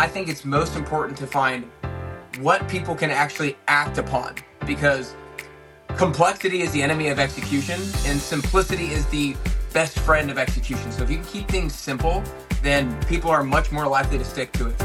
I think it's most important to find what people can actually act upon because complexity is the enemy of execution and simplicity is the best friend of execution. So if you can keep things simple, then people are much more likely to stick to it.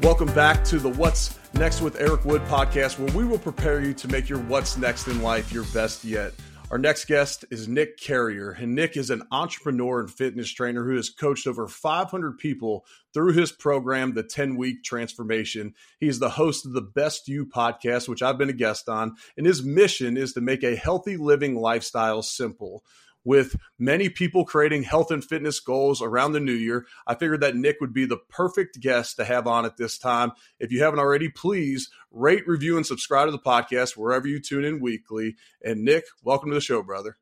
Welcome back to the What's Next with Eric Wood podcast, where we will prepare you to make your what's next in life your best yet. Our next guest is Nick Carrier, and Nick is an entrepreneur and fitness trainer who has coached over 500 people through his program, The 10 Week Transformation. He's the host of the Best You podcast, which I've been a guest on, and his mission is to make a healthy living lifestyle simple with many people creating health and fitness goals around the new year, I figured that Nick would be the perfect guest to have on at this time. If you haven't already, please rate, review, and subscribe to the podcast wherever you tune in weekly. And Nick, welcome to the show, brother.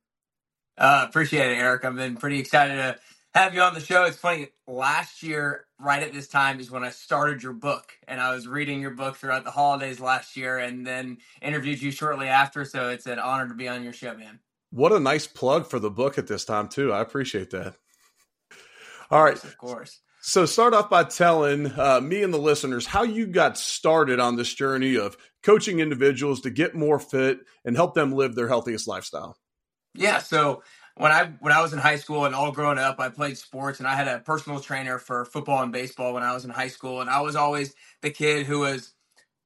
Uh, appreciate it, Eric. I've been pretty excited to have you on the show. It's funny, last year, right at this time, is when I started your book, and I was reading your book throughout the holidays last year, and then interviewed you shortly after. So it's an honor to be on your show, man. What a nice plug for the book at this time, too. I appreciate that. All right. Of course. So, start off by telling uh, me and the listeners how you got started on this journey of coaching individuals to get more fit and help them live their healthiest lifestyle. Yeah. So, when I when I was in high school and all growing up, I played sports and I had a personal trainer for football and baseball when I was in high school, and I was always the kid who was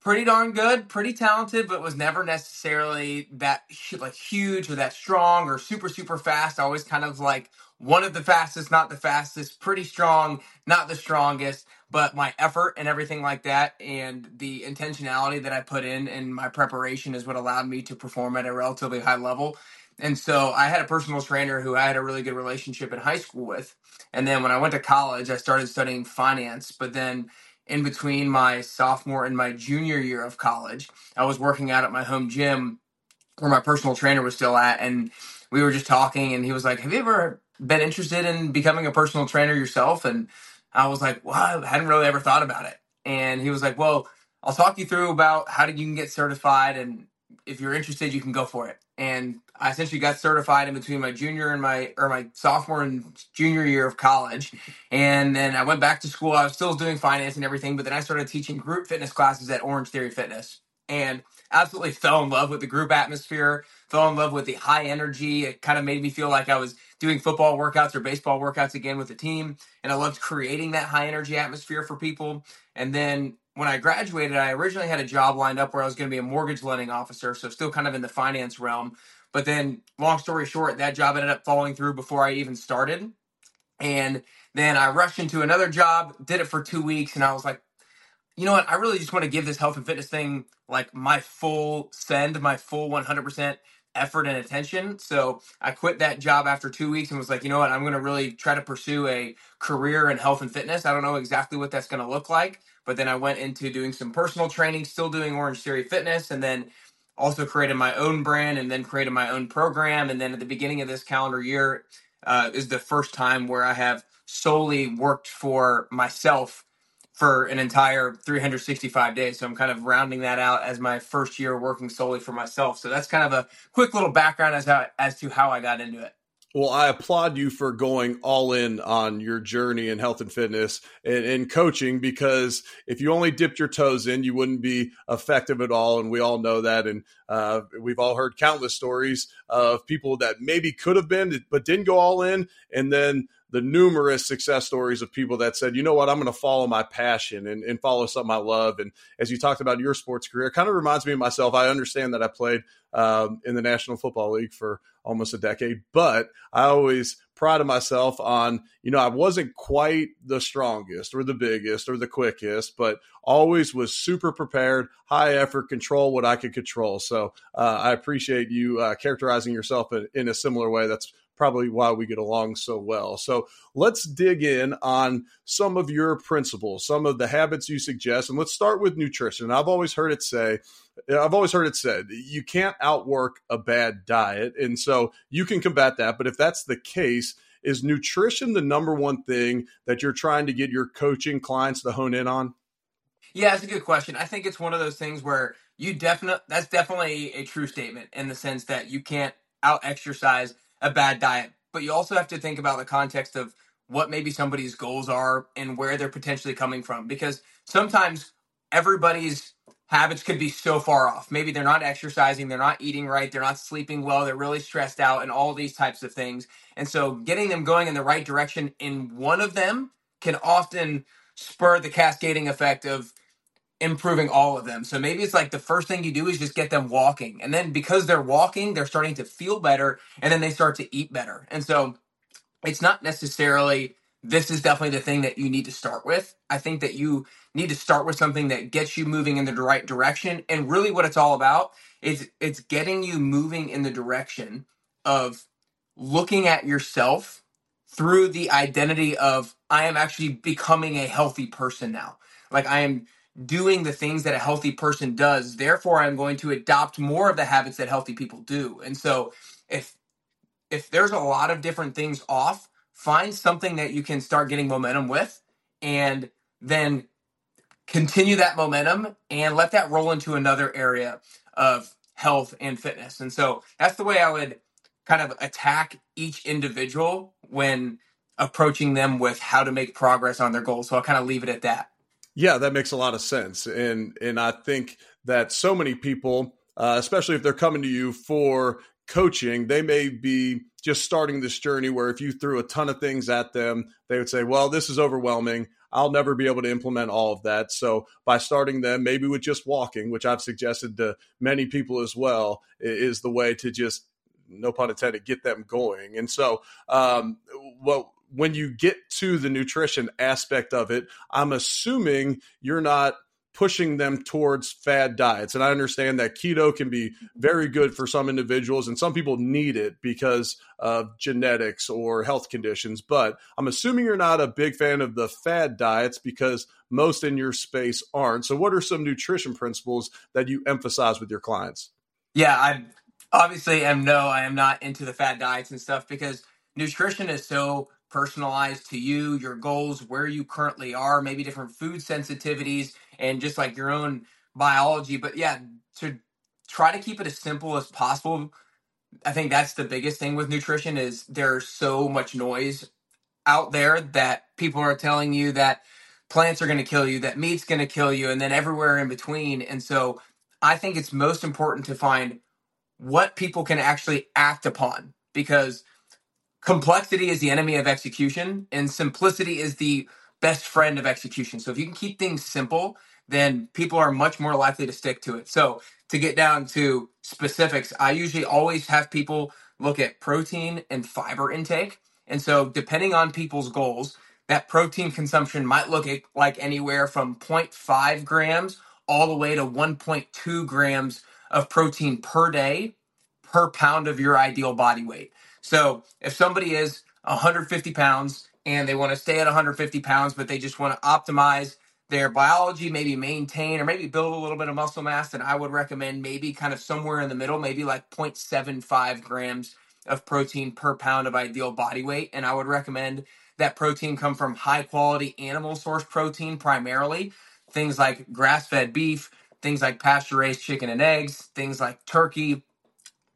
pretty darn good, pretty talented, but was never necessarily that like huge or that strong or super super fast. Always kind of like one of the fastest, not the fastest, pretty strong, not the strongest, but my effort and everything like that and the intentionality that I put in and my preparation is what allowed me to perform at a relatively high level. And so I had a personal trainer who I had a really good relationship in high school with. And then when I went to college, I started studying finance, but then in between my sophomore and my junior year of college. I was working out at my home gym where my personal trainer was still at, and we were just talking. And he was like, "Have you ever been interested in becoming a personal trainer yourself?" And I was like, "Well, I hadn't really ever thought about it." And he was like, "Well, I'll talk you through about how you can get certified, and if you're interested, you can go for it." And I essentially got certified in between my junior and my or my sophomore and junior year of college, and then I went back to school. I was still doing finance and everything, but then I started teaching group fitness classes at Orange Theory Fitness, and absolutely fell in love with the group atmosphere. Fell in love with the high energy. It kind of made me feel like I was doing football workouts or baseball workouts again with the team, and I loved creating that high energy atmosphere for people. And then when I graduated, I originally had a job lined up where I was going to be a mortgage lending officer, so still kind of in the finance realm. But then, long story short, that job ended up falling through before I even started. And then I rushed into another job, did it for two weeks, and I was like, you know what? I really just want to give this health and fitness thing like my full send, my full 100% effort and attention. So I quit that job after two weeks and was like, you know what? I'm going to really try to pursue a career in health and fitness. I don't know exactly what that's going to look like, but then I went into doing some personal training, still doing Orange Theory Fitness, and then also created my own brand and then created my own program. And then at the beginning of this calendar year uh, is the first time where I have solely worked for myself for an entire 365 days. So I'm kind of rounding that out as my first year working solely for myself. So that's kind of a quick little background as how, as to how I got into it. Well, I applaud you for going all in on your journey in health and fitness and, and, coaching because if you only dipped your toes in, you wouldn't be effective at all. And we all know that. And uh, we've all heard countless stories of people that maybe could have been, but didn't go all in. And then the numerous success stories of people that said, you know what, I'm going to follow my passion and, and follow something I love. And as you talked about your sports career, it kind of reminds me of myself. I understand that I played um, in the National Football League for almost a decade, but I always prided myself on, you know, I wasn't quite the strongest or the biggest or the quickest, but always was super prepared, high effort, control what I could control. So uh, I appreciate you uh, characterizing yourself in, in a similar way. That's probably why we get along so well. So let's dig in on some of your principles, some of the habits you suggest, and let's start with nutrition. I've always heard it say, I've always heard it said, you can't outwork a bad diet. And so you can combat that. But if that's the case, is nutrition the number one thing that you're trying to get your coaching clients to hone in on? Yeah, that's a good question. I think it's one of those things where you definitely that's definitely a true statement in the sense that you can't out exercise a bad diet. But you also have to think about the context of what maybe somebody's goals are and where they're potentially coming from because sometimes everybody's habits could be so far off. Maybe they're not exercising, they're not eating right, they're not sleeping well, they're really stressed out, and all these types of things. And so, getting them going in the right direction in one of them can often spur the cascading effect of improving all of them. So maybe it's like the first thing you do is just get them walking. And then because they're walking, they're starting to feel better and then they start to eat better. And so it's not necessarily this is definitely the thing that you need to start with. I think that you need to start with something that gets you moving in the right direction. And really what it's all about is it's getting you moving in the direction of looking at yourself through the identity of I am actually becoming a healthy person now. Like I am doing the things that a healthy person does. Therefore, I'm going to adopt more of the habits that healthy people do. And so if if there's a lot of different things off, find something that you can start getting momentum with and then continue that momentum and let that roll into another area of health and fitness. And so that's the way I would kind of attack each individual when approaching them with how to make progress on their goals. So I'll kind of leave it at that. Yeah, that makes a lot of sense. And and I think that so many people, uh, especially if they're coming to you for coaching, they may be just starting this journey where if you threw a ton of things at them, they would say, "Well, this is overwhelming. I'll never be able to implement all of that." So, by starting them maybe with just walking, which I've suggested to many people as well, is the way to just no pun intended, get them going. And so, um, what when you get to the nutrition aspect of it, I'm assuming you're not pushing them towards fad diets. And I understand that keto can be very good for some individuals, and some people need it because of genetics or health conditions. But I'm assuming you're not a big fan of the fad diets because most in your space aren't. So, what are some nutrition principles that you emphasize with your clients? Yeah, I obviously am no, I am not into the fad diets and stuff because nutrition is so personalized to you, your goals, where you currently are, maybe different food sensitivities, and just like your own biology. But yeah, to try to keep it as simple as possible. I think that's the biggest thing with nutrition is there's so much noise out there that people are telling you that plants are going to kill you, that meat's going to kill you, and then everywhere in between. And so I think it's most important to find what people can actually act upon because complexity is the enemy of execution and simplicity is the best friend of execution. So if you can keep things simple, then people are much more likely to stick to it. So to get down to specifics, I usually always have people look at protein and fiber intake. And so depending on people's goals, that protein consumption might look like anywhere from 0.5 grams all the way to 1.2 grams of protein per day per pound of your ideal body weight. So if somebody is 150 pounds and they want to stay at 150 pounds, but they just want to optimize their biology, maybe maintain or maybe build a little bit of muscle mass, then I would recommend maybe kind of somewhere in the middle, maybe like 0.75 grams of protein per pound of ideal body weight. And I would recommend that protein come from high quality animal source protein primarily, things like grass fed beef, things like pasture raised chicken and eggs, things like turkey.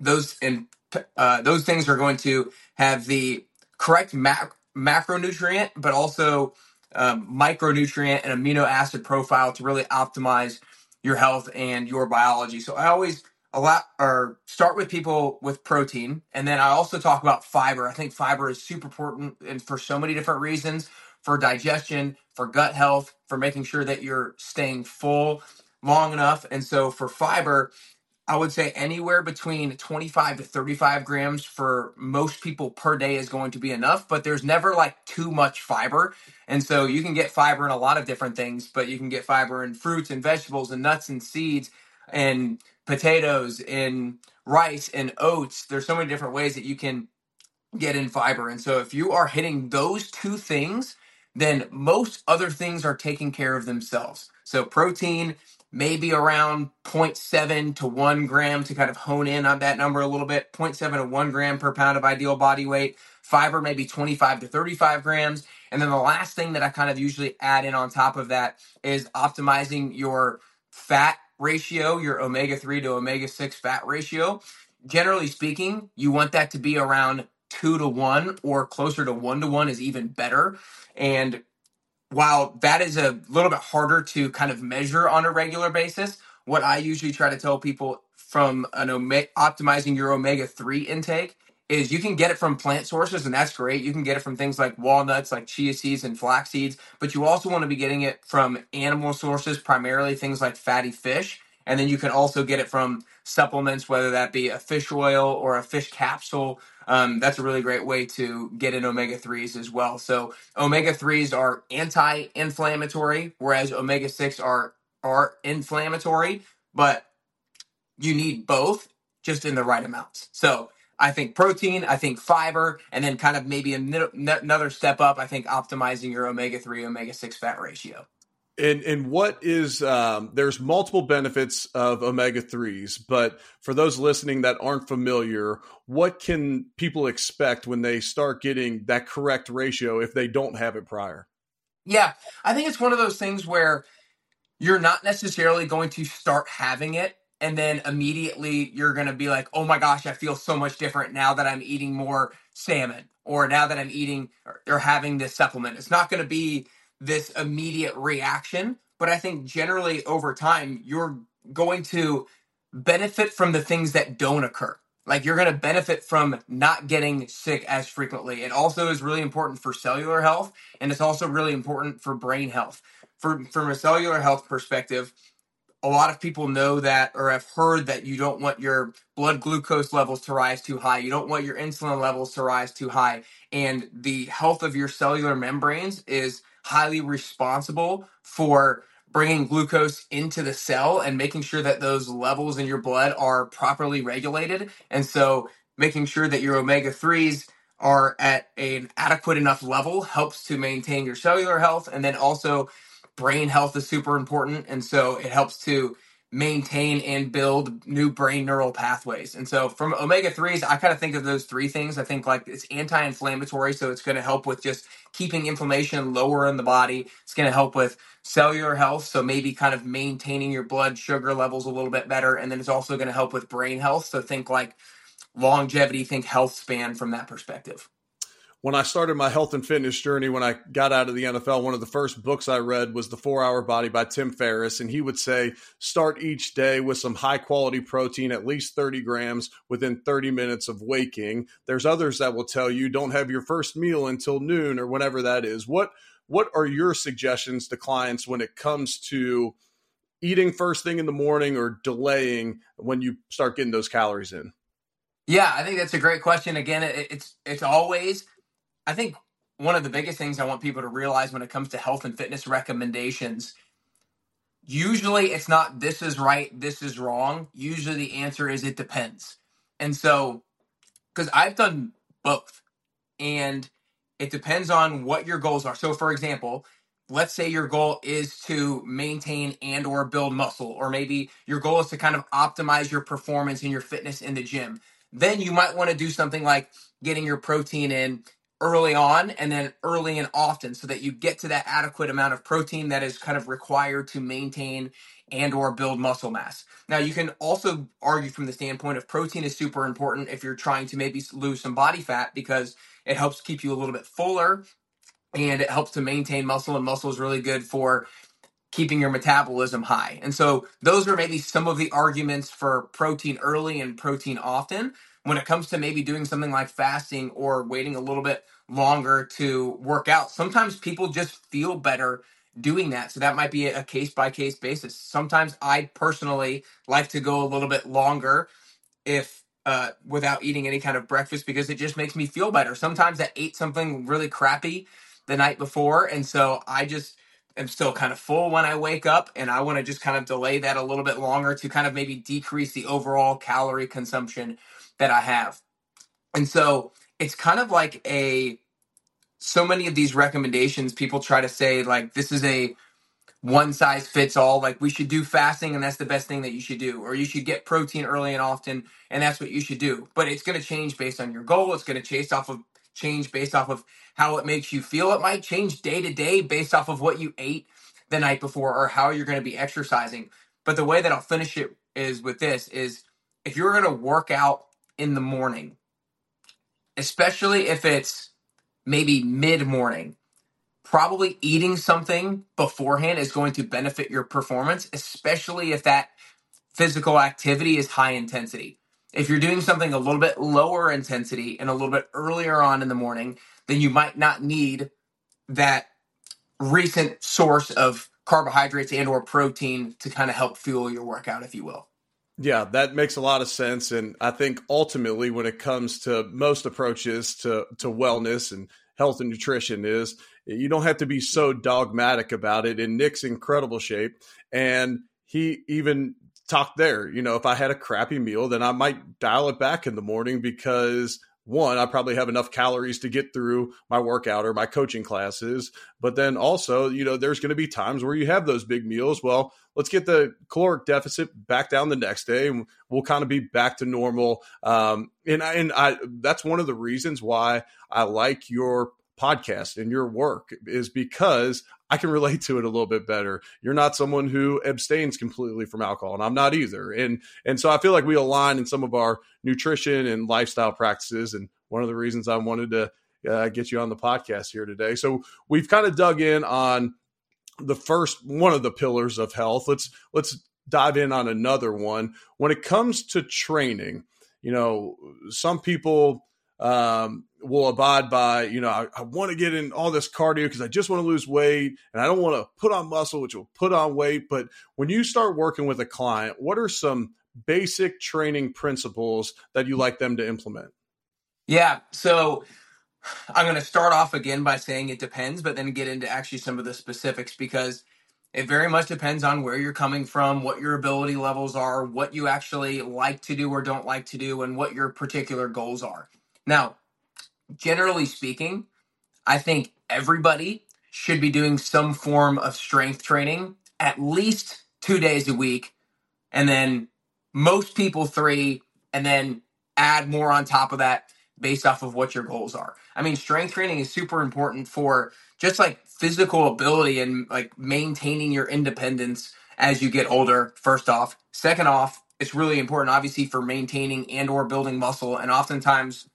Those and uh, those things are going to have the correct mac- macronutrient, but also um, micronutrient and amino acid profile to really optimize your health and your biology. So I always allow or start with people with protein, and then I also talk about fiber. I think fiber is super important and for so many different reasons for digestion, for gut health, for making sure that you're staying full long enough. And so for fiber, I would say anywhere between 25 to 35 grams for most people per day is going to be enough, but there's never like too much fiber. And so you can get fiber in a lot of different things, but you can get fiber in fruits and vegetables and nuts and seeds and potatoes and rice and oats. There's so many different ways that you can get in fiber. And so if you are hitting those two things, then most other things are taking care of themselves. So protein maybe around 0.7 to 1 gram to kind of hone in on that number a little bit. 0.7 to 1 gram per pound of ideal body weight. Fiber maybe 25 to 35 grams. And then the last thing that i kind of usually add in on top of that is optimizing your fat ratio your omega 3 to omega 6 fat ratio. Generally speaking you want that to be around two to one or closer to one to one is even better. And while that is a little bit harder to kind of measure on a regular basis, what I usually try to tell people from an ome- optimizing your omega 3 intake is you can get it from plant sources and that's great. You can get it from things like walnuts, like chia seeds and flax seeds, but you also want to be getting it from animal sources, primarily things like fatty fish. And then you can also get it from supplements, whether that be a fish oil or a fish capsule. Um, that's a really great way to get in omega 3s as well. So, omega 3s are anti-inflammatory whereas omega 6 are are inflammatory but you need both just in the right amounts so i think protein i think fiber and then kind of maybe another step up i think optimizing your omega 3 omega 6 fat ratio and and what is um, there's multiple benefits of omega 3s but for those listening that aren't familiar what can people expect when they start getting that correct ratio if they don't have it prior? Yeah i think it's one of those things where you're not necessarily going to start having it and then immediately you're going to be like oh my gosh i feel so much different now that i'm eating more salmon or now that i'm eating or, or having this supplement. It's not going to be this immediate reaction. But I think generally over time, you're going to benefit from the things that don't occur. Like you're going to benefit from not getting sick as frequently. It also is really important for cellular health, and it's also really important for brain health. For, from a cellular health perspective, a lot of people know that or have heard that you don't want your blood glucose levels to rise too high. You don't want your insulin levels to rise too high. And the health of your cellular membranes is highly responsible for bringing glucose into the cell and making sure that those levels in your blood are properly regulated. And so making sure that your omega 3s are at an adequate enough level helps to maintain your cellular health and then also brain health is super important and so it helps to maintain and build new brain neural pathways. And so from omega 3s i kind of think of those three things. I think like it's anti-inflammatory so it's going to help with just keeping inflammation lower in the body. It's going to help with cellular health so maybe kind of maintaining your blood sugar levels a little bit better. And then it's also going to help with brain health so think like longevity think health span from that perspective when I started my health and fitness journey, when I got out of the NFL, one of the first books I read was The Four Hour Body by Tim Ferriss. And he would say, start each day with some high quality protein, at least 30 grams within 30 minutes of waking. There's others that will tell you don't have your first meal until noon or whenever that is. What, what are your suggestions to clients when it comes to eating first thing in the morning or delaying when you start getting those calories in? Yeah, I think that's a great question. Again, it's it's always I think one of the biggest things I want people to realize when it comes to health and fitness recommendations, usually it's not this is right, this is wrong. Usually the answer is it depends. And so, because I've done both, and it depends on what your goals are. So, for example, let's say your goal is to maintain and or build muscle or maybe your goal is to kind of optimize your performance and your fitness in the gym then you might want to do something like getting your protein in early on and then early and often so that you get to that adequate amount of protein that is kind of required to maintain and or build muscle mass. Now you can also argue from the standpoint of protein is super important if you're trying to maybe lose some body fat because it helps keep you a little bit fuller and it helps to maintain muscle and muscle is really good for keeping your metabolism high. And so those are maybe some of the arguments for protein early and protein often when it comes to maybe doing something like fasting or waiting a little bit longer to work out, sometimes people just feel better doing that. So that might be a case by case basis. Sometimes I personally like to go a little bit longer if uh, without eating any kind of breakfast because it just makes me feel better. Sometimes I ate something really crappy the night before, and so I just am still kind of full when I wake up, and I want to just kind of delay that a little bit longer to kind of maybe decrease the overall calorie consumption that I have. And so it's kind of like a so many of these recommendations people try to say like this is a one size fits all like we should do fasting and that's the best thing that you should do or you should get protein early and often and that's what you should do but it's going to change based on your goal it's going to chase off of change based off of how it makes you feel it might change day to day based off of what you ate the night before or how you're going to be exercising but the way that I'll finish it is with this is if you're going to work out in the morning especially if it's maybe mid morning. Probably eating something beforehand is going to benefit your performance, especially if that physical activity is high intensity. If you're doing something a little bit lower intensity and a little bit earlier on in the morning, then you might not need that recent source of carbohydrates and or protein to kind of help fuel your workout if you will. Yeah, that makes a lot of sense and I think ultimately when it comes to most approaches to to wellness and health and nutrition is you don't have to be so dogmatic about it and Nick's incredible shape and he even talked there. You know, if I had a crappy meal, then I might dial it back in the morning because one, I probably have enough calories to get through my workout or my coaching classes. But then also, you know, there's going to be times where you have those big meals. Well, let's get the caloric deficit back down the next day and we'll kind of be back to normal. Um, and I, and I, that's one of the reasons why I like your podcast and your work is because I can relate to it a little bit better. You're not someone who abstains completely from alcohol, and I'm not either. And and so I feel like we align in some of our nutrition and lifestyle practices. And one of the reasons I wanted to uh, get you on the podcast here today. So we've kind of dug in on the first one of the pillars of health. Let's let's dive in on another one. When it comes to training, you know, some people um, will abide by, you know, I, I want to get in all this cardio because I just want to lose weight and I don't want to put on muscle, which will put on weight. But when you start working with a client, what are some basic training principles that you like them to implement? Yeah. So I'm going to start off again by saying it depends, but then get into actually some of the specifics because it very much depends on where you're coming from, what your ability levels are, what you actually like to do or don't like to do, and what your particular goals are. Now, generally speaking, I think everybody should be doing some form of strength training at least two days a week, and then most people three, and then add more on top of that based off of what your goals are. I mean, strength training is super important for just like physical ability and like maintaining your independence as you get older. First off, second off, it's really important obviously for maintaining and or building muscle and oftentimes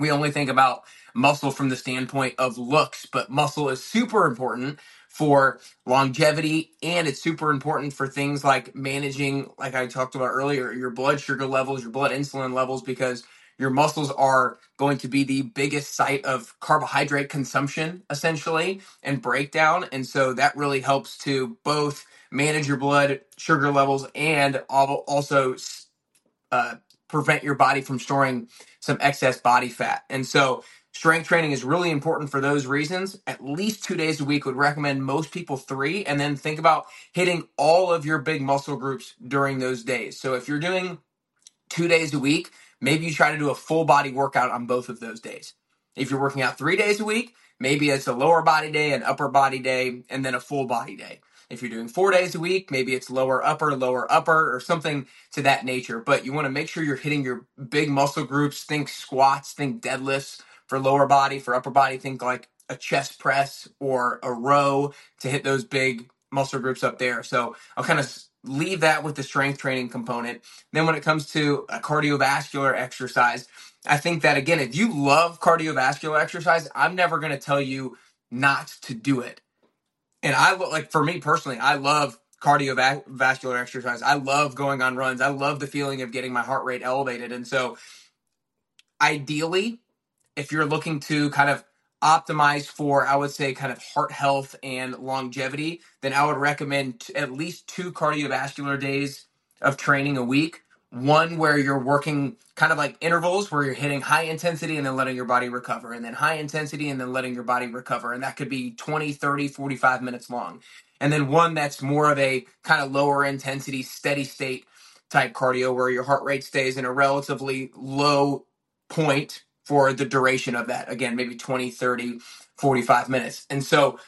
we only think about muscle from the standpoint of looks, but muscle is super important for longevity and it's super important for things like managing, like I talked about earlier, your blood sugar levels, your blood insulin levels, because your muscles are going to be the biggest site of carbohydrate consumption essentially and breakdown. And so that really helps to both manage your blood sugar levels and also uh, prevent your body from storing some excess body fat. And so strength training is really important for those reasons. At least two days a week would recommend most people three, and then think about hitting all of your big muscle groups during those days. So if you're doing two days a week, maybe you try to do a full body workout on both of those days. If you're working out three days a week, maybe it's a lower body day, an upper body day, and then a full body day. If you're doing four days a week, maybe it's lower upper, lower upper, or something to that nature. But you want to make sure you're hitting your big muscle groups. Think squats, think deadlifts for lower body, for upper body, think like a chest press or a row to hit those big muscle groups up there. So I'll kind of leave that with the strength training component. Then when it comes to a cardiovascular exercise, I think that again, if you love cardiovascular exercise, I'm never going to tell you not to do it and I look like for me personally, I love cardiovascular exercise. I love going on runs. I love the feeling of getting my heart rate elevated. And so, ideally, if you're looking to kind of optimize for, I would say, kind of heart health and longevity, then I would recommend at least two cardiovascular days of training a week one where you're working kind of like intervals where you're hitting high intensity and then letting your body recover and then high intensity and then letting your body recover and that could be 20 30 45 minutes long. And then one that's more of a kind of lower intensity steady state type cardio where your heart rate stays in a relatively low point for the duration of that. Again maybe 20 30 45 minutes. And so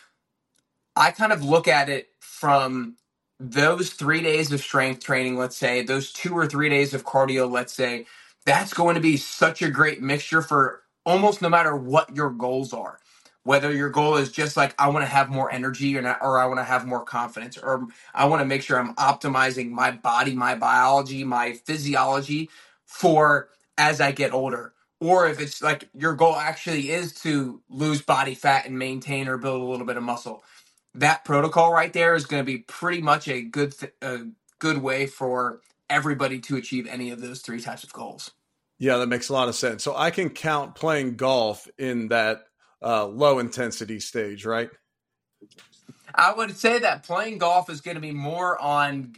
i kind of look at it from those three days of strength training, let's say, those two or three days of cardio, let's say, that's going to be such a great mixture for almost no matter what your goals are. Whether your goal is just like, I want to have more energy or, not, or I want to have more confidence, or I want to make sure I'm optimizing my body, my biology, my physiology for as I get older. or if it's like your goal actually is to lose body fat and maintain or build a little bit of muscle. That protocol right there is going to be pretty much a good th- a good way for everybody to achieve any of those three types of goals. Yeah, that makes a lot of sense. So I can count playing golf in that uh, low intensity stage, right? I would say that playing golf is going to be more on.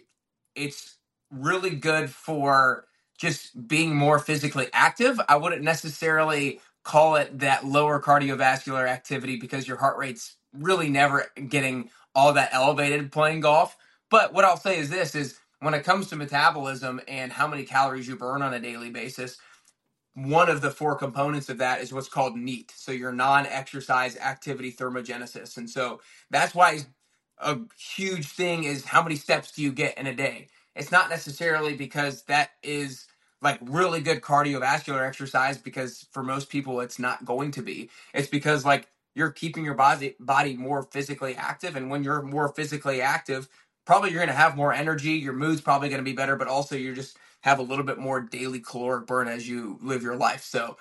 It's really good for just being more physically active. I wouldn't necessarily call it that lower cardiovascular activity because your heart rate's really never getting all that elevated playing golf. But what I'll say is this is when it comes to metabolism and how many calories you burn on a daily basis, one of the four components of that is what's called NEAT. So your non-exercise activity thermogenesis. And so that's why a huge thing is how many steps do you get in a day? It's not necessarily because that is like really good cardiovascular exercise because for most people it's not going to be. It's because like you're keeping your body body more physically active and when you're more physically active, probably you're going to have more energy, your mood's probably going to be better, but also you're just have a little bit more daily caloric burn as you live your life. So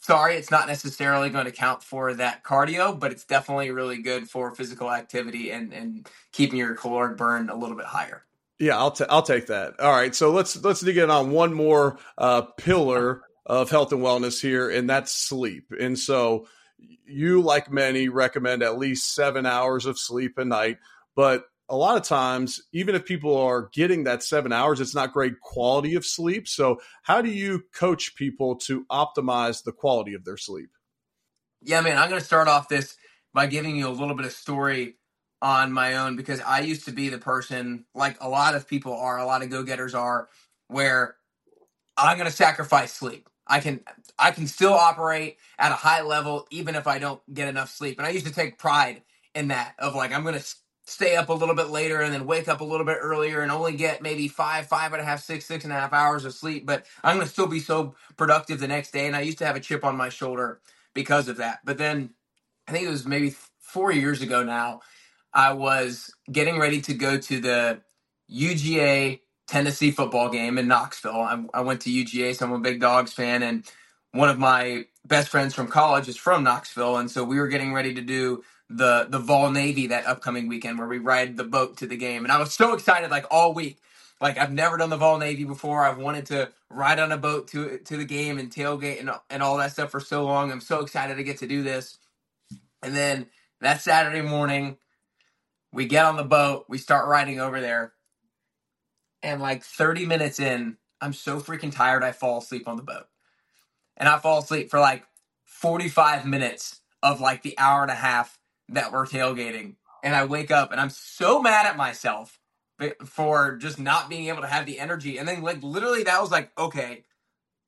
sorry, it's not necessarily going to count for that cardio, but it's definitely really good for physical activity and, and keeping your caloric burn a little bit higher. Yeah, I'll t- I'll take that. All right, so let's let's dig in on one more uh, pillar of health and wellness here, and that's sleep. And so you, like many, recommend at least seven hours of sleep a night, but a lot of times, even if people are getting that seven hours, it's not great quality of sleep. So, how do you coach people to optimize the quality of their sleep? Yeah, man, I'm going to start off this by giving you a little bit of story on my own because I used to be the person, like a lot of people are, a lot of go getters are, where I'm going to sacrifice sleep. I can I can still operate at a high level even if I don't get enough sleep. And I used to take pride in that of like I'm to stay up a little bit later and then wake up a little bit earlier and only get maybe five, five and a half, six, six and a half hours of sleep, but I'm to still be so productive the next day. And I used to have a chip on my shoulder because of that. But then I think it was maybe four years ago now, I was getting ready to go to the UGA Tennessee football game in Knoxville. I, I went to UGA, so I'm a big Dogs fan, and one of my best friends from college is from Knoxville, and so we were getting ready to do the the Vol Navy that upcoming weekend where we ride the boat to the game. And I was so excited like all week. Like I've never done the Vol Navy before. I've wanted to ride on a boat to to the game and tailgate and and all that stuff for so long. I'm so excited to get to do this. And then that Saturday morning, we get on the boat, we start riding over there. And like 30 minutes in, I'm so freaking tired I fall asleep on the boat. And I fall asleep for like 45 minutes of like the hour and a half that we're tailgating, and I wake up and I'm so mad at myself for just not being able to have the energy. And then like literally that was like, okay,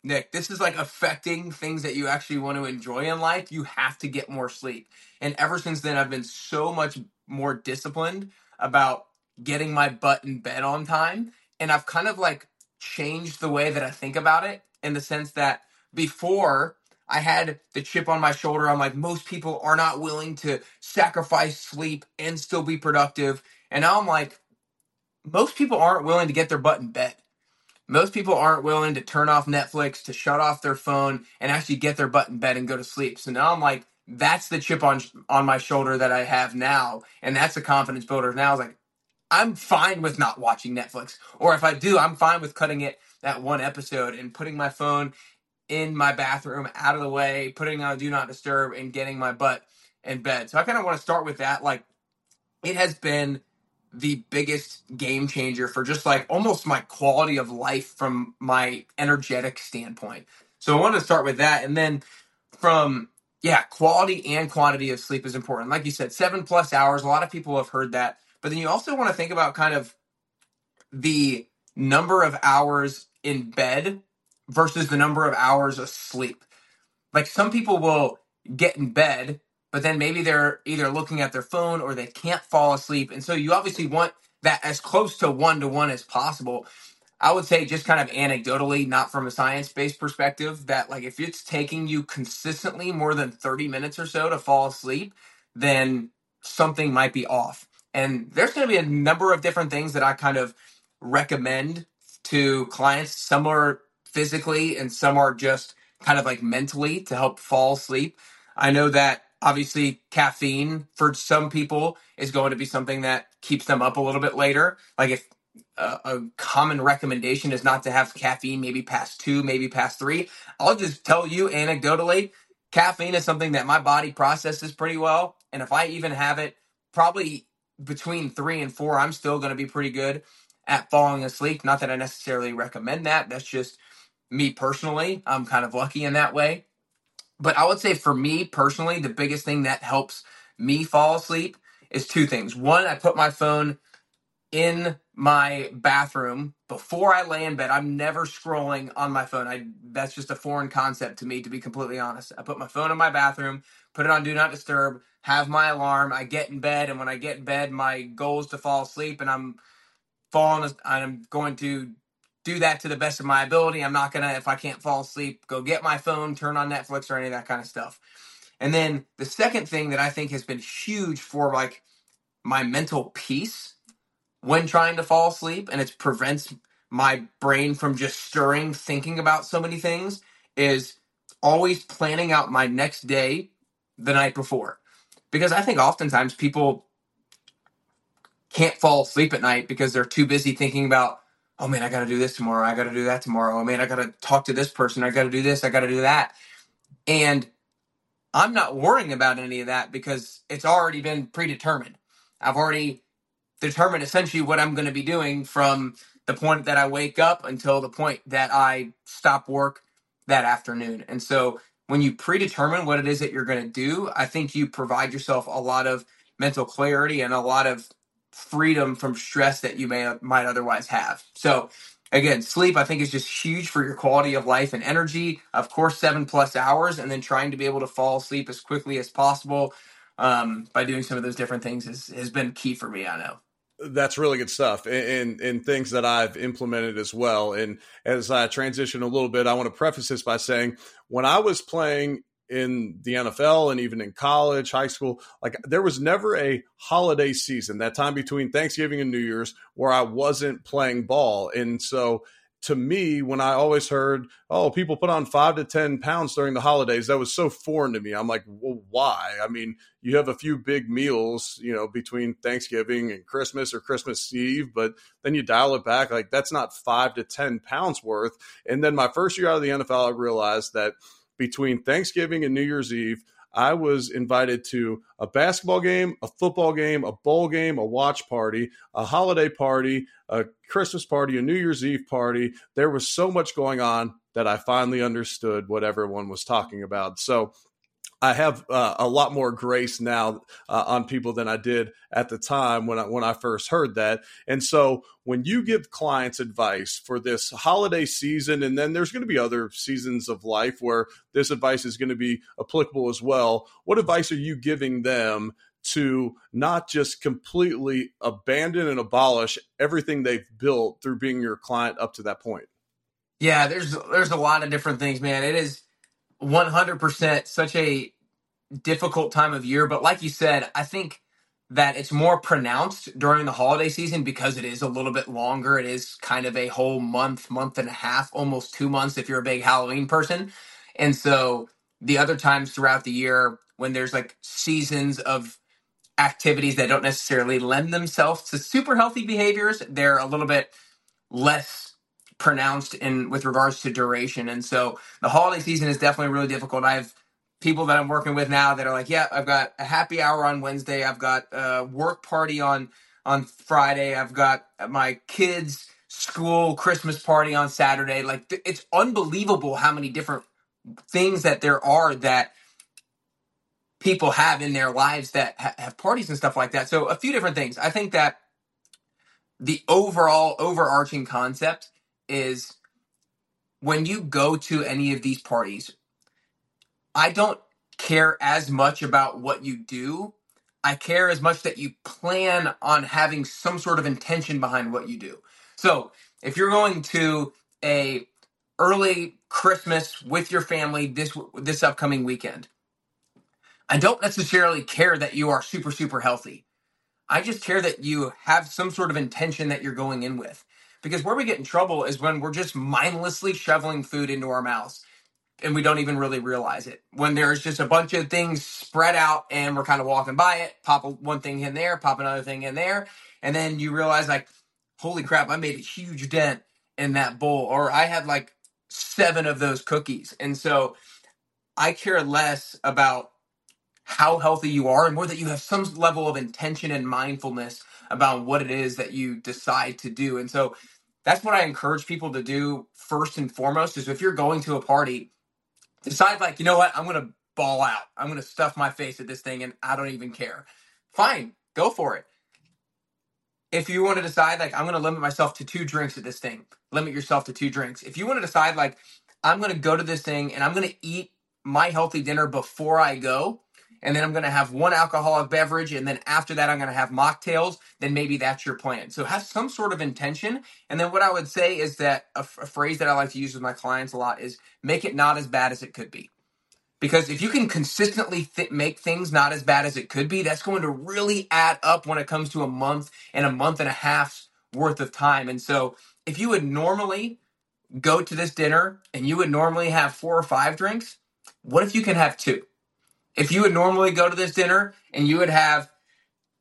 Nick, this is like affecting things that you actually want to enjoy in life. You have to get more sleep. And ever since then, I've been so much more disciplined about getting my butt in bed on time. And I've kind of like changed the way that I think about it in the sense that before I had the chip on my shoulder. I'm like, most people are not willing to sacrifice sleep and still be productive. And now I'm like, most people aren't willing to get their butt in bed. Most people aren't willing to turn off Netflix, to shut off their phone, and actually get their butt in bed and go to sleep. So now I'm like, that's the chip on on my shoulder that I have now, and that's the confidence builder. Now I was like, I'm fine with not watching Netflix, or if I do, I'm fine with cutting it that one episode and putting my phone in my bathroom, out of the way, putting on do not disturb, and getting my butt in bed. So I kind of want to start with that. Like, it has been the biggest game changer for just like almost my quality of life from my energetic standpoint. So I wanted to start with that. And then from, yeah, quality and quantity of sleep is important. Like you said, seven plus hours. A lot of people have heard that. But then you also want to think about kind of the number of hours in bed versus the number of hours of sleep. Like some people will get in bed, but then maybe they're either looking at their phone or they can't fall asleep. And so you obviously want that as close to one to one as possible. I would say just kind of anecdotally, not from a science based perspective, that like if it's taking you consistently more than 30 minutes or so to fall asleep, then something might be off. And there's going to be a number of different things that I kind of recommend to clients. Some are physically and some are just kind of like mentally to help fall asleep. I know that obviously caffeine for some people is going to be something that keeps them up a little bit later. Like if a, a common recommendation is not to have caffeine maybe past two, maybe past three. I'll just tell you anecdotally, caffeine is something that my body processes pretty well. And if I even have it probably between three and four, I'm still going to be pretty good at falling asleep. Not that I necessarily recommend that. That's just me personally. I'm kind of lucky in that way. But I would say for me personally, the biggest thing that helps me fall asleep is two things. One, I put my phone in my bathroom before I lay in bed. I'm never scrolling on my phone. I that's just a foreign concept to me to be completely honest. I put my phone in my bathroom, put it on do not disturb, have my alarm, I get in bed and when I get in bed my goal is to fall asleep and I'm falling I'm going to do that to the best of my ability. I'm not to if I can't fall asleep, go get my phone, turn on Netflix or any of that kind of stuff. And then the second thing that I think has been huge for like my mental peace when trying to fall asleep and it prevents my brain from just stirring thinking about so many things is always planning out my next day the night before because i think oftentimes people can't fall asleep at night because they're too busy thinking about oh man i gotta do this tomorrow. I gotta do that tomorrow. Oh man i gotta talk to this person. I gotta do this. I gotta do that. And i'm not worrying about any of that because it's already been predetermined. I've already determined essentially what I'm going to be doing from the point that I wake up until the point that I stop work that afternoon. And so when you predetermine what it is that you're going to do, I think you provide yourself a lot of mental clarity and a lot of freedom from stress that you may might otherwise have. So again, sleep I think is just huge for your quality of life and energy. Of course, 7 plus hours and then trying to be able to fall asleep as quickly as possible um, by doing some of those different things is, has been key for me, I know. That's really good stuff, and, and, and things that I've implemented as well. And as I transition a little bit, I want to preface this by saying when I was playing in the NFL and even in college, high school, like there was never a holiday season, that time between Thanksgiving and New Year's, where I wasn't playing ball. And so to me, when I always heard, oh, people put on five to 10 pounds during the holidays, that was so foreign to me. I'm like, well, why? I mean, you have a few big meals, you know, between Thanksgiving and Christmas or Christmas Eve, but then you dial it back. Like, that's not five to 10 pounds worth. And then my first year out of the NFL, I realized that between Thanksgiving and New Year's Eve, I was invited to a basketball game, a football game, a bowl game, a watch party, a holiday party, a Christmas party, a New Year's Eve party. There was so much going on that I finally understood what everyone was talking about. So I have uh, a lot more grace now uh, on people than I did at the time when I when I first heard that. And so when you give clients advice for this holiday season, and then there's going to be other seasons of life where this advice is going to be applicable as well. What advice are you giving them to not just completely abandon and abolish everything they've built through being your client up to that point? Yeah, there's there's a lot of different things, man. It is 100% such a difficult time of year. But like you said, I think that it's more pronounced during the holiday season because it is a little bit longer. It is kind of a whole month, month and a half, almost two months if you're a big Halloween person. And so the other times throughout the year, when there's like seasons of activities that don't necessarily lend themselves to super healthy behaviors, they're a little bit less pronounced in with regards to duration. And so the holiday season is definitely really difficult. I have people that I'm working with now that are like, yeah, I've got a happy hour on Wednesday. I've got a work party on on Friday. I've got my kids' school Christmas party on Saturday. Like it's unbelievable how many different things that there are that people have in their lives that ha- have parties and stuff like that. So a few different things. I think that the overall overarching concept is when you go to any of these parties, I don't care as much about what you do. I care as much that you plan on having some sort of intention behind what you do. So, if you're going to a early Christmas with your family this this upcoming weekend, I don't necessarily care that you are super super healthy. I just care that you have some sort of intention that you're going in with. Because where we get in trouble is when we're just mindlessly shoveling food into our mouths. and we don't even really realize it. When there's just a bunch of things spread out and we're kind of walking by it, pop one thing in there, pop another thing in there, and then you realize like, holy crap, I made a huge dent in that bowl, or I had like seven of those cookies. And so I care less about how healthy you are and more that you have some level of intention and mindfulness about what it is that you decide to do. And so that's what I encourage people to do first and foremost is if you're going to a party, decide like, you know what, I'm gonna ball out. I'm gonna stuff my face at this thing and I don't even care. Fine, go for it. If you want to decide like I'm gonna limit myself to two drinks at this thing, limit yourself to two drinks. If you want to decide like I'm gonna go to this thing and I'm gonna eat my healthy dinner before I go, and then I'm going to have one alcoholic beverage, and then after that, I'm going to have mocktails, then maybe that's your plan. So have some sort of intention. And then what I would say is that a, f- a phrase that I like to use with my clients a lot is make it not as bad as it could be. Because if you can consistently th- make things not as bad as it could be, that's going to really add up when it comes to a month and a month and a half's worth of time. And so if you would normally go to this dinner and you would normally have four or five drinks, what if you can have two? If you would normally go to this dinner and you would have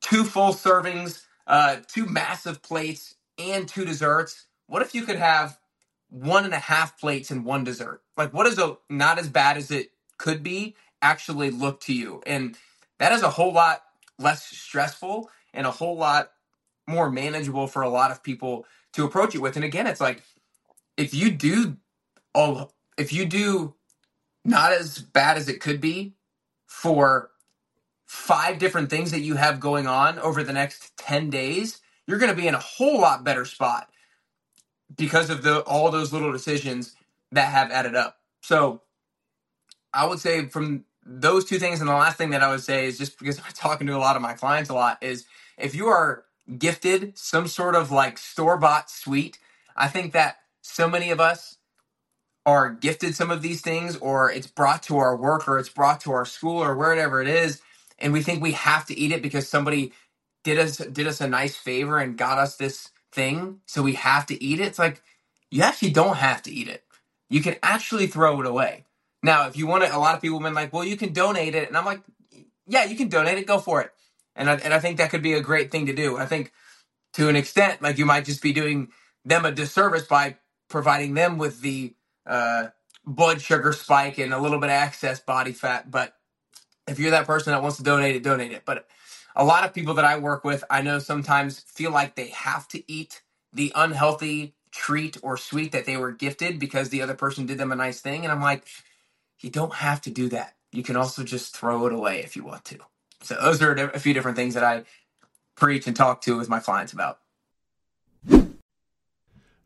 two full servings, uh, two massive plates, and two desserts, what if you could have one and a half plates and one dessert? Like, what does a not as bad as it could be actually look to you? And that is a whole lot less stressful and a whole lot more manageable for a lot of people to approach it with. And again, it's like if you do all, if you do not as bad as it could be for five different things that you have going on over the next 10 days, you're going to be in a whole lot better spot because of the all those little decisions that have added up. So I would say from those two things and the last thing that I would say is just because I'm talking to a lot of my clients a lot is if you are gifted some sort of like store-bought sweet, I think that so many of us are gifted some of these things or it's brought to our work or it's brought to our school or wherever it is and we think we have to eat it because somebody did us did us a nice favor and got us this thing so we have to eat it. It's like you actually don't have to eat it. You can actually throw it away. Now if you want to a lot of people have been like well you can donate it and i'm like yeah you can donate it. Go for it. And I, and I think that could be a great thing to do. I think to an extent like you might just be doing them a disservice by providing them with the uh, blood sugar spike and a little bit of excess body fat. But if you're that person that wants to donate it, donate it. But a lot of people that I work with, I know sometimes feel like they have to eat the unhealthy treat or sweet that they were gifted because the other person did them a nice thing. And I'm like, you don't have to do that. You can also just throw it away if you want to. So those are a few different things that I preach and talk to with my clients about.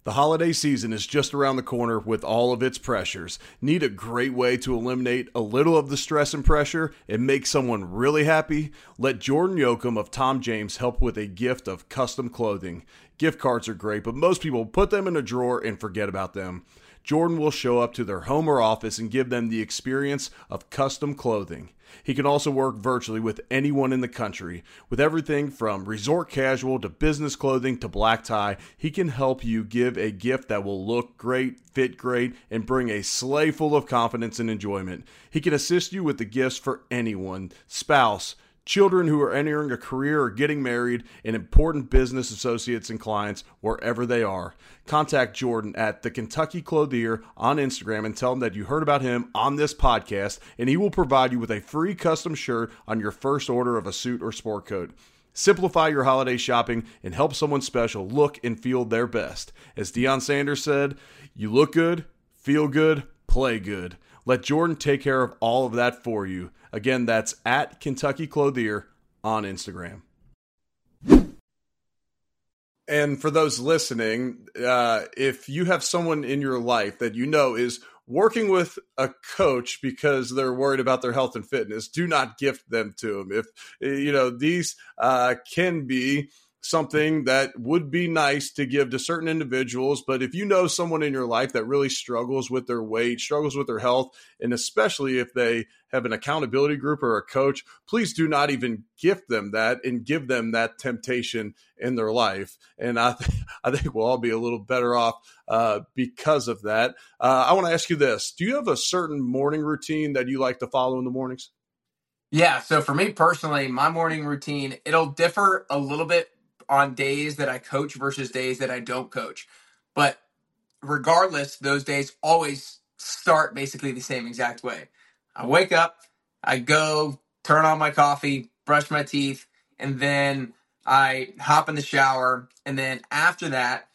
The holiday season is just around the corner with all of its pressures. Need a great way to eliminate a little of the stress and pressure and make someone really happy? Let Jordan Yocum of Tom James help with a gift of custom clothing. Gift cards are great, but most people put them in a drawer and forget about them. Jordan will show up to their home or office and give them the experience of custom clothing. He can also work virtually with anyone in the country. With everything from resort casual to business clothing to black tie, he can help you give a gift that will look great, fit great, and bring a sleigh full of confidence and enjoyment. He can assist you with the gifts for anyone spouse, children who are entering a career or getting married, and important business associates and clients wherever they are. Contact Jordan at the Kentucky Clothier on Instagram and tell him that you heard about him on this podcast, and he will provide you with a free custom shirt on your first order of a suit or sport coat. Simplify your holiday shopping and help someone special look and feel their best. As Deion Sanders said, you look good, feel good, play good. Let Jordan take care of all of that for you. Again, that's at Kentucky Clothier on Instagram. And for those listening, uh, if you have someone in your life that you know is working with a coach because they're worried about their health and fitness, do not gift them to them. If you know these uh, can be something that would be nice to give to certain individuals. But if you know someone in your life that really struggles with their weight, struggles with their health, and especially if they have an accountability group or a coach, please do not even gift them that and give them that temptation in their life. And I, th- I think we'll all be a little better off uh, because of that. Uh, I want to ask you this Do you have a certain morning routine that you like to follow in the mornings? Yeah, so for me personally, my morning routine, it'll differ a little bit on days that I coach versus days that I don't coach. But regardless, those days always start basically the same exact way. I wake up, I go turn on my coffee, brush my teeth, and then I hop in the shower. And then after that,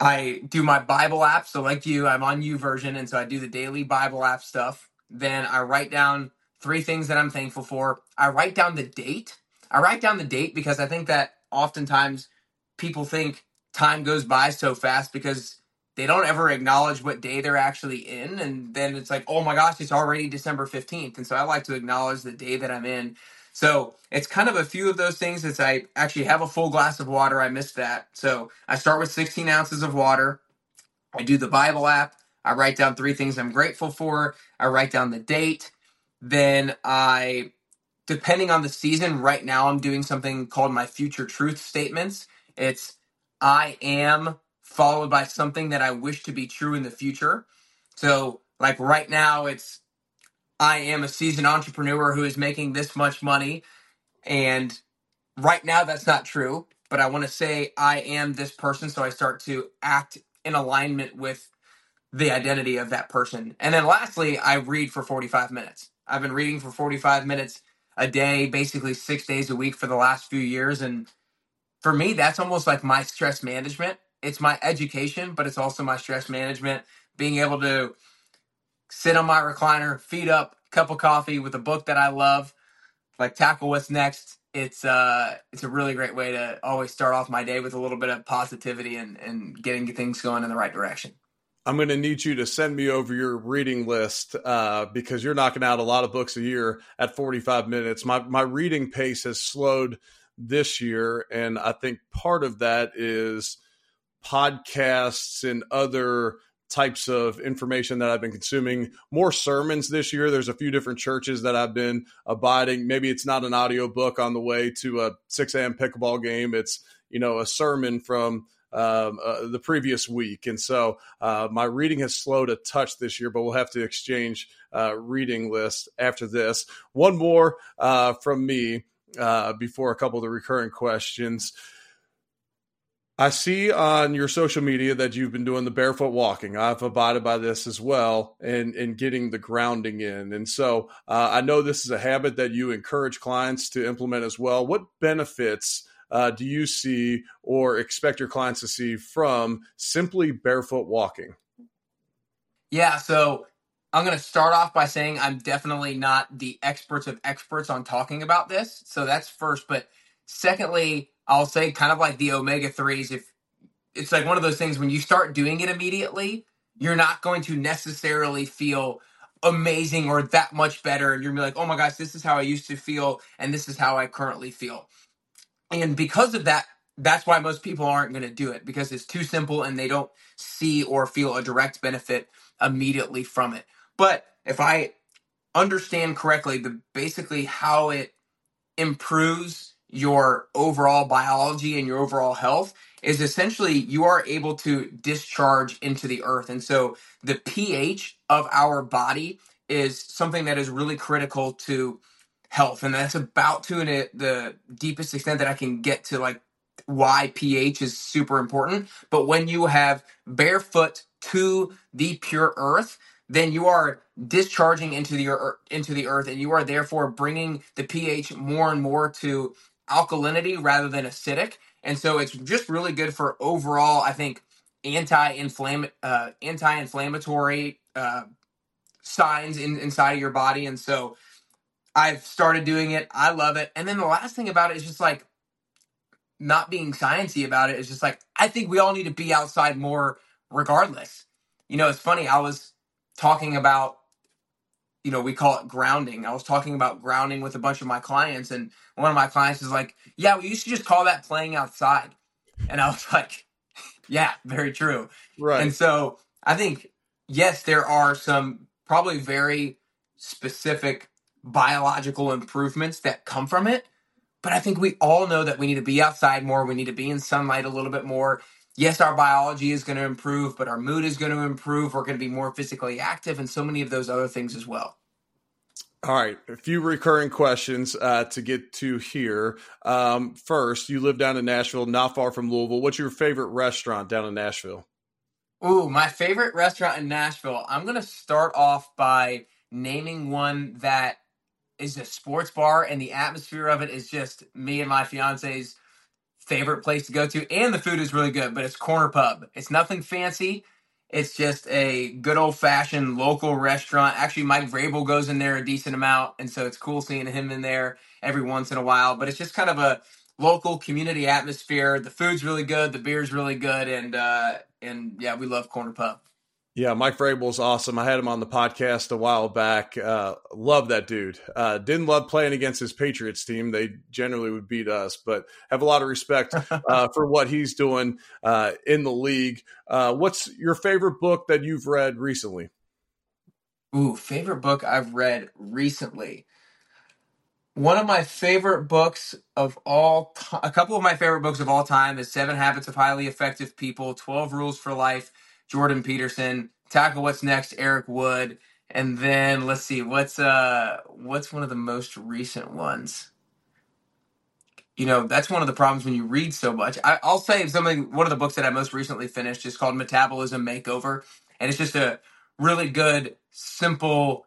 I do my Bible app. So, like you, I'm on YouVersion. And so I do the daily Bible app stuff. Then I write down three things that I'm thankful for. I write down the date. I write down the date because I think that oftentimes people think time goes by so fast because they don't ever acknowledge what day they're actually in and then it's like oh my gosh it's already december 15th and so i like to acknowledge the day that i'm in. So it's kind of a few of those things. As i actually have a full glass of water. I missed that. So i start with 16 ounces of water. I do the bible app. I write down three things i'm grateful for. I write down the date. Then i depending on the season right now i'm doing something called my future truth statements it's i am followed by something that I wish to be true in the future. So, like right now, it's I am a seasoned entrepreneur who is making this much money. And right now, that's not true. But I want to say I am this person. So I start to act in alignment with the identity of that person. And then lastly, I read for 45 minutes. I've been reading for 45 minutes a day, basically six days a week for the last few years. And for me, that's almost like my stress management it's my education, but it's also my stress management. Being able to sit on my recliner, feet up, cup of coffee with a book that I love, like tackle what's next. It's uh it's a really great way to always start off my day with a little bit of positivity and, and getting things going in the right direction. I'm going to need you to send me over your reading list uh, because you're knocking out a lot of books a year at 45 minutes. My my reading pace has slowed this year, and I think part of that is podcasts and other types of information that I've been consuming. More sermons this year. There's a few different churches that I've been abiding. Maybe it's not an audio book on the way to a 6 a.m. pickleball game. It's, you know, a sermon from um, uh, the previous week. And so uh, my reading has slowed a touch this year, but we'll have to exchange uh, reading lists after this. One more uh, from me uh, before a couple of the recurring questions. I see on your social media that you've been doing the barefoot walking. I've abided by this as well, and and getting the grounding in. And so uh, I know this is a habit that you encourage clients to implement as well. What benefits uh, do you see or expect your clients to see from simply barefoot walking? Yeah, so I'm going to start off by saying I'm definitely not the experts of experts on talking about this. So that's first, but secondly I'll say kind of like the omega 3s if it's like one of those things when you start doing it immediately, you're not going to necessarily feel amazing or that much better and you're like, "Oh my gosh, this is how I used to feel and this is how I currently feel." And because of that, that's why most people aren't going to do it because it's too simple and they don't see or feel a direct benefit immediately from it. But if I understand correctly, the basically how it improves your overall biology and your overall health is essentially you are able to discharge into the earth. And so the pH of our body is something that is really critical to health. And that's about to the deepest extent that I can get to like why pH is super important. But when you have barefoot to the pure earth, then you are discharging into the earth, into the earth and you are therefore bringing the pH more and more to alkalinity rather than acidic. And so it's just really good for overall, I think, anti-inflamm- uh, anti-inflammatory uh, signs in, inside of your body. And so I've started doing it. I love it. And then the last thing about it is just like not being sciencey about it is just like I think we all need to be outside more regardless. You know, it's funny. I was talking about you know, we call it grounding. I was talking about grounding with a bunch of my clients, and one of my clients is like, "Yeah, we used to just call that playing outside," and I was like, "Yeah, very true." Right. And so I think yes, there are some probably very specific biological improvements that come from it, but I think we all know that we need to be outside more. We need to be in sunlight a little bit more. Yes, our biology is going to improve, but our mood is going to improve. We're going to be more physically active, and so many of those other things as well. All right, a few recurring questions uh, to get to here. Um, first, you live down in Nashville, not far from Louisville. What's your favorite restaurant down in Nashville? Ooh, my favorite restaurant in Nashville. I'm going to start off by naming one that is a sports bar, and the atmosphere of it is just me and my fiance's favorite place to go to, and the food is really good. But it's Corner Pub. It's nothing fancy. It's just a good old fashioned local restaurant. Actually, Mike Vrabel goes in there a decent amount, and so it's cool seeing him in there every once in a while. But it's just kind of a local community atmosphere. The food's really good, the beer's really good, and uh, and yeah, we love Corner Pub. Yeah, Mike Vrabel's awesome. I had him on the podcast a while back. Uh, love that dude. Uh, didn't love playing against his Patriots team. They generally would beat us, but have a lot of respect uh, for what he's doing uh, in the league. Uh, what's your favorite book that you've read recently? Ooh, favorite book I've read recently. One of my favorite books of all, t- a couple of my favorite books of all time is Seven Habits of Highly Effective People, 12 Rules for Life, Jordan Peterson, Tackle What's Next, Eric Wood, and then let's see, what's uh what's one of the most recent ones? You know, that's one of the problems when you read so much. I, I'll say something. One of the books that I most recently finished is called Metabolism Makeover, and it's just a really good, simple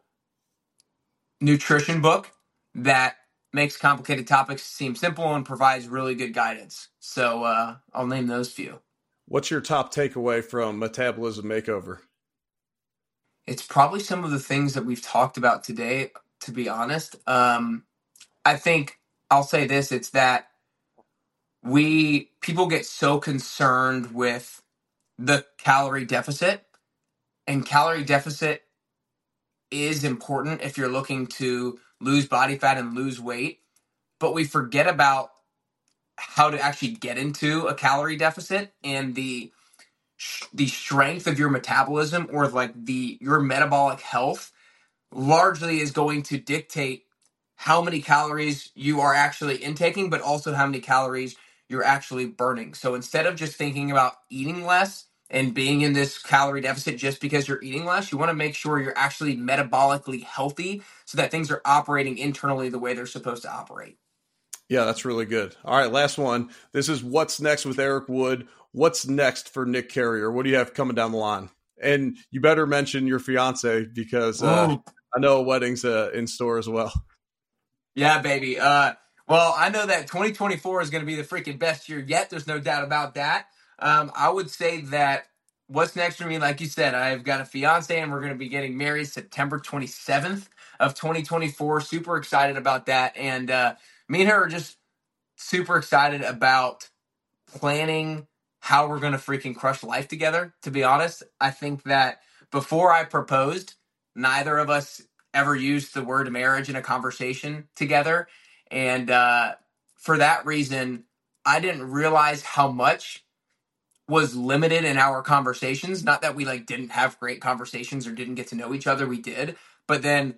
nutrition book that makes complicated topics seem simple and provides really good guidance. So uh, I'll name those few. What's your top takeaway from Metabolism Makeover? It's probably some of the things that we've talked about today, to be honest. Um, I think I'll say this it's that we, people get so concerned with the calorie deficit, and calorie deficit is important if you're looking to lose body fat and lose weight, but we forget about how to actually get into a calorie deficit and the the strength of your metabolism or like the your metabolic health largely is going to dictate how many calories you are actually intaking but also how many calories you're actually burning. So instead of just thinking about eating less and being in this calorie deficit just because you're eating less, you want to make sure you're actually metabolically healthy so that things are operating internally the way they're supposed to operate. Yeah, that's really good. All right, last one. This is what's next with Eric Wood. What's next for Nick Carrier? What do you have coming down the line? And you better mention your fiance because uh, I know a wedding's uh, in store as well. Yeah, baby. Uh, well, I know that 2024 is going to be the freaking best year yet. There's no doubt about that. Um, I would say that what's next for me, like you said, I've got a fiance and we're going to be getting married September 27th of 2024. Super excited about that. And uh, me and her are just super excited about planning how we're going to freaking crush life together. To be honest, I think that before I proposed, neither of us ever used the word marriage in a conversation together. And uh, for that reason, I didn't realize how much was limited in our conversations. Not that we like didn't have great conversations or didn't get to know each other, we did. But then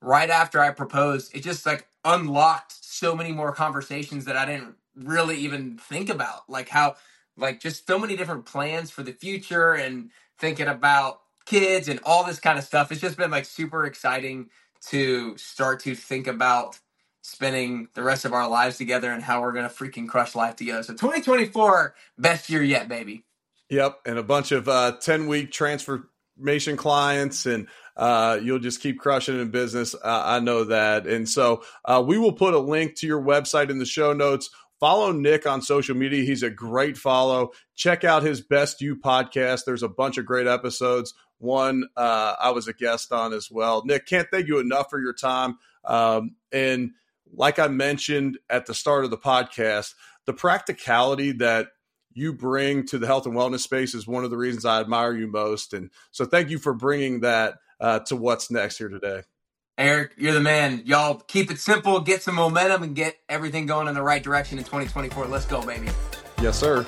right after I proposed, it just like unlocked so many more conversations that I didn't really even think about. Like how like just so many different plans for the future and thinking about kids and all this kind of stuff. It's just been like super exciting to start to think about spending the rest of our lives together and how we're going to freaking crush life together. So 2024, best year yet, baby. Yep. And a bunch of uh, 10 week transformation clients and uh, you'll just keep crushing in business. Uh, I know that. And so uh, we will put a link to your website in the show notes. Follow Nick on social media. He's a great follow. Check out his Best You podcast. There's a bunch of great episodes. One uh, I was a guest on as well. Nick, can't thank you enough for your time. Um, and like I mentioned at the start of the podcast, the practicality that you bring to the health and wellness space is one of the reasons I admire you most. And so thank you for bringing that uh, to what's next here today. Eric, you're the man. Y'all keep it simple, get some momentum, and get everything going in the right direction in 2024. Let's go, baby. Yes, sir.